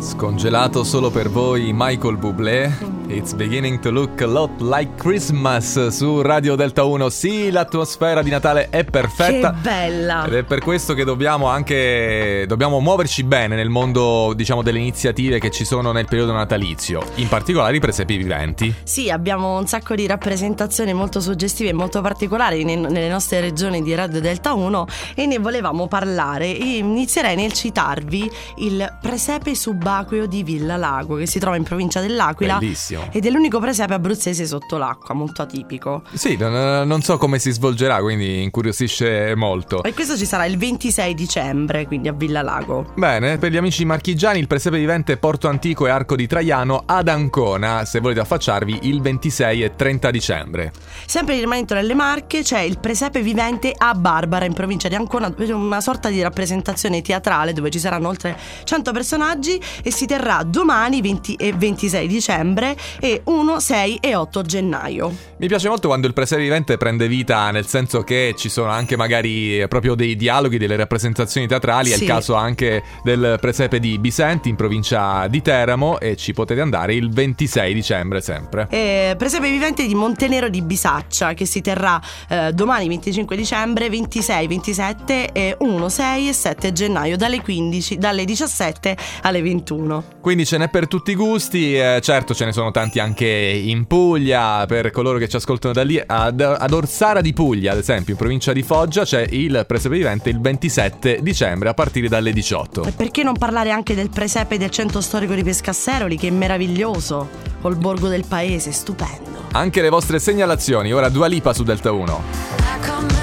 Scongelato solo per voi Michael Bublé. It's beginning to look a lot like Christmas su Radio Delta 1. Sì, l'atmosfera di Natale è perfetta. Che bella! Ed è per questo che dobbiamo anche dobbiamo muoverci bene nel mondo, diciamo, delle iniziative che ci sono nel periodo natalizio, in particolare i presepi viventi. Sì, abbiamo un sacco di rappresentazioni molto suggestive e molto particolari nelle nostre regioni di Radio Delta 1 e ne volevamo parlare. Inizierei nel citarvi il presepe subacqueo di Villa Lago che si trova in provincia dell'Aquila. Bellissimo. Ed è l'unico presepe abruzzese sotto l'acqua, molto atipico. Sì, non, non, so come si svolgerà, quindi incuriosisce molto. E questo ci sarà il 26 dicembre, quindi a Villa Lago. Bene, per gli amici marchigiani il presepe vivente Porto Antico e Arco di Traiano ad Ancona, se volete affacciarvi il 26 e 30 dicembre. Sempre rimanendo nelle Marche c'è il presepe vivente a Barbara in provincia di Ancona, una sorta di rappresentazione teatrale dove ci saranno oltre 100 personaggi e si terrà domani 20 e 26 dicembre e 1, 6 e 8 gennaio. Mi piace molto quando il presepe vivente prende vita, nel senso che ci sono anche magari proprio dei dialoghi, delle rappresentazioni teatrali. Sì. È il caso anche del presepe di Bisenti in provincia di Teramo e ci potete andare il 26 dicembre sempre. E presepe vivente di Montenero di Bisaccia che si terrà eh, domani 25 dicembre, 26, 27 e 1, 6 e 7 gennaio dalle 15, dalle 17 alle 21. Quindi ce n'è per tutti i gusti, eh, certo ce ne sono tanti anche in Puglia, per coloro che ci ascoltano da lì, ad, ad Orsara di Puglia, ad esempio, in provincia di Foggia, c'è il presepe vivente il 27 dicembre a partire dalle 18. E perché non parlare anche del presepe del centro storico di Pescasseroli, che è meraviglioso, col borgo del paese, stupendo. Anche le vostre segnalazioni, ora Dua Lipa su Delta 1.